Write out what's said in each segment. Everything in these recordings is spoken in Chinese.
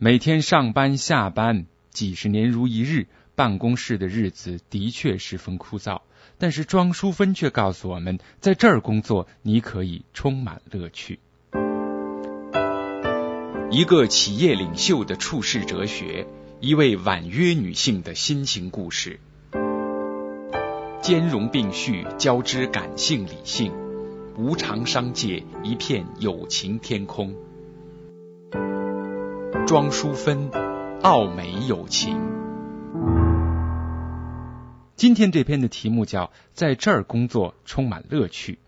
每天上班下班，几十年如一日，办公室的日子的确十分枯燥。但是庄淑芬却告诉我们，在这儿工作，你可以充满乐趣。一个企业领袖的处世哲学，一位婉约女性的心情故事，兼容并蓄，交织感性理性，无常商界一片友情天空。庄淑芬，奥美友情。今天这篇的题目叫“在这儿工作充满乐趣”。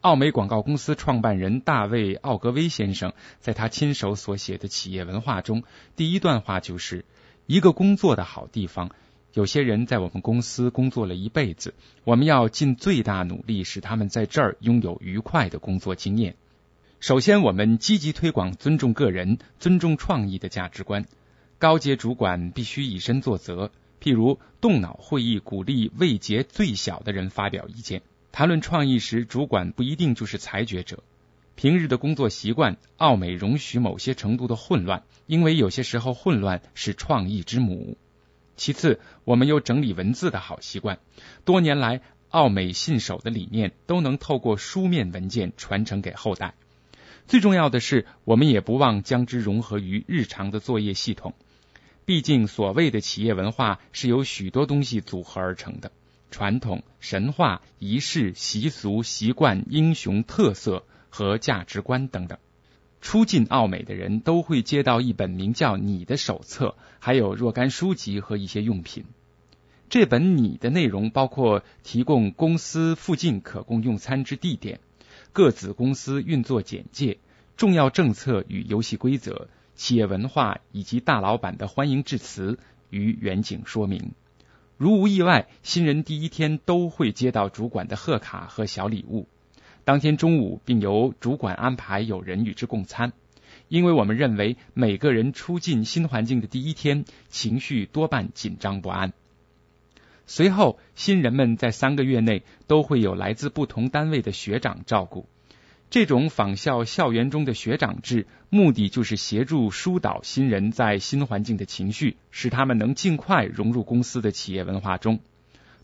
奥美广告公司创办人大卫·奥格威先生在他亲手所写的企业文化中，第一段话就是：“一个工作的好地方，有些人在我们公司工作了一辈子，我们要尽最大努力使他们在这儿拥有愉快的工作经验。”首先，我们积极推广尊重个人、尊重创意的价值观。高阶主管必须以身作则，譬如动脑会议鼓励位阶最小的人发表意见。谈论创意时，主管不一定就是裁决者。平日的工作习惯，奥美容许某些程度的混乱，因为有些时候混乱是创意之母。其次，我们有整理文字的好习惯。多年来，奥美信守的理念都能透过书面文件传承给后代。最重要的是，我们也不忘将之融合于日常的作业系统。毕竟，所谓的企业文化是由许多东西组合而成的：传统、神话、仪式、习俗、习惯、英雄特色和价值观等等。初进奥美的人都会接到一本名叫《你的手册》，还有若干书籍和一些用品。这本《你的》内容包括提供公司附近可供用餐之地点。各子公司运作简介、重要政策与游戏规则、企业文化以及大老板的欢迎致辞与远景说明。如无意外，新人第一天都会接到主管的贺卡和小礼物。当天中午，并由主管安排有人与之共餐。因为我们认为，每个人初进新环境的第一天，情绪多半紧张不安。随后，新人们在三个月内都会有来自不同单位的学长照顾。这种仿效校园中的学长制，目的就是协助疏导新人在新环境的情绪，使他们能尽快融入公司的企业文化中。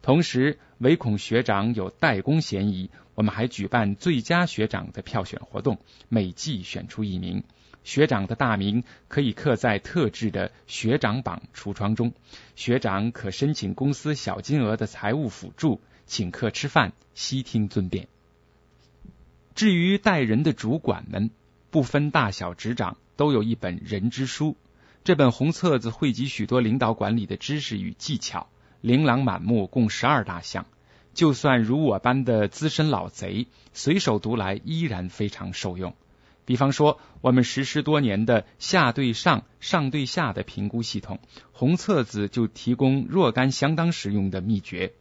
同时，唯恐学长有代工嫌疑，我们还举办最佳学长的票选活动，每季选出一名。学长的大名可以刻在特制的学长榜橱窗中，学长可申请公司小金额的财务辅助，请客吃饭，悉听尊便。至于带人的主管们，不分大小职掌，都有一本人之书。这本红册子汇集许多领导管理的知识与技巧，琳琅满目，共十二大项。就算如我般的资深老贼，随手读来依然非常受用。比方说，我们实施多年的下对上、上对下的评估系统，红册子就提供若干相当实用的秘诀。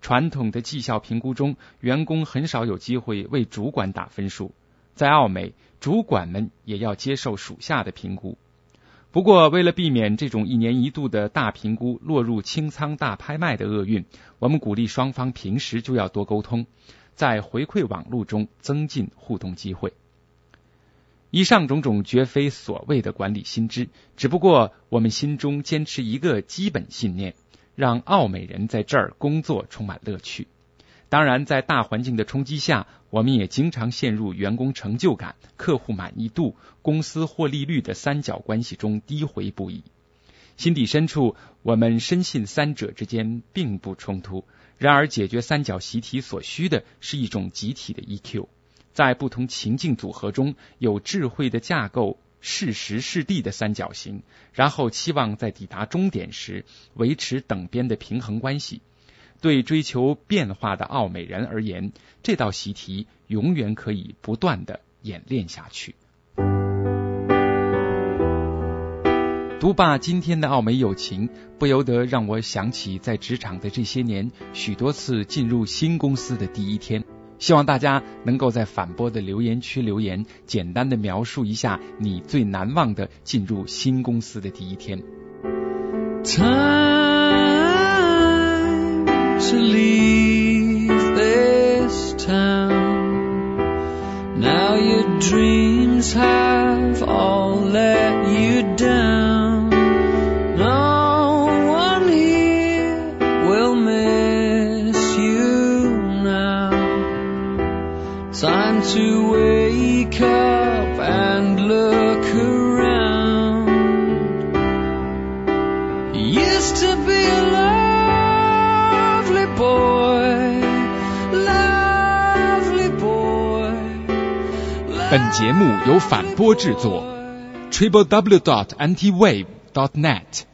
传统的绩效评估中，员工很少有机会为主管打分数，在奥美，主管们也要接受属下的评估。不过，为了避免这种一年一度的大评估落入清仓大拍卖的厄运，我们鼓励双方平时就要多沟通，在回馈网络中增进互动机会。以上种种绝非所谓的管理新知，只不过我们心中坚持一个基本信念，让奥美人在这儿工作充满乐趣。当然，在大环境的冲击下，我们也经常陷入员工成就感、客户满意度、公司获利率的三角关系中低回不已。心底深处，我们深信三者之间并不冲突。然而，解决三角习题所需的是一种集体的 EQ。在不同情境组合中有智慧的架构，适时适地的三角形，然后期望在抵达终点时维持等边的平衡关系。对追求变化的奥美人而言，这道习题永远可以不断的演练下去。读罢今天的奥美友情，不由得让我想起在职场的这些年，许多次进入新公司的第一天。希望大家能够在反播的留言区留言，简单的描述一下你最难忘的进入新公司的第一天。本节目由反播制作，triple w dot anti wave dot net。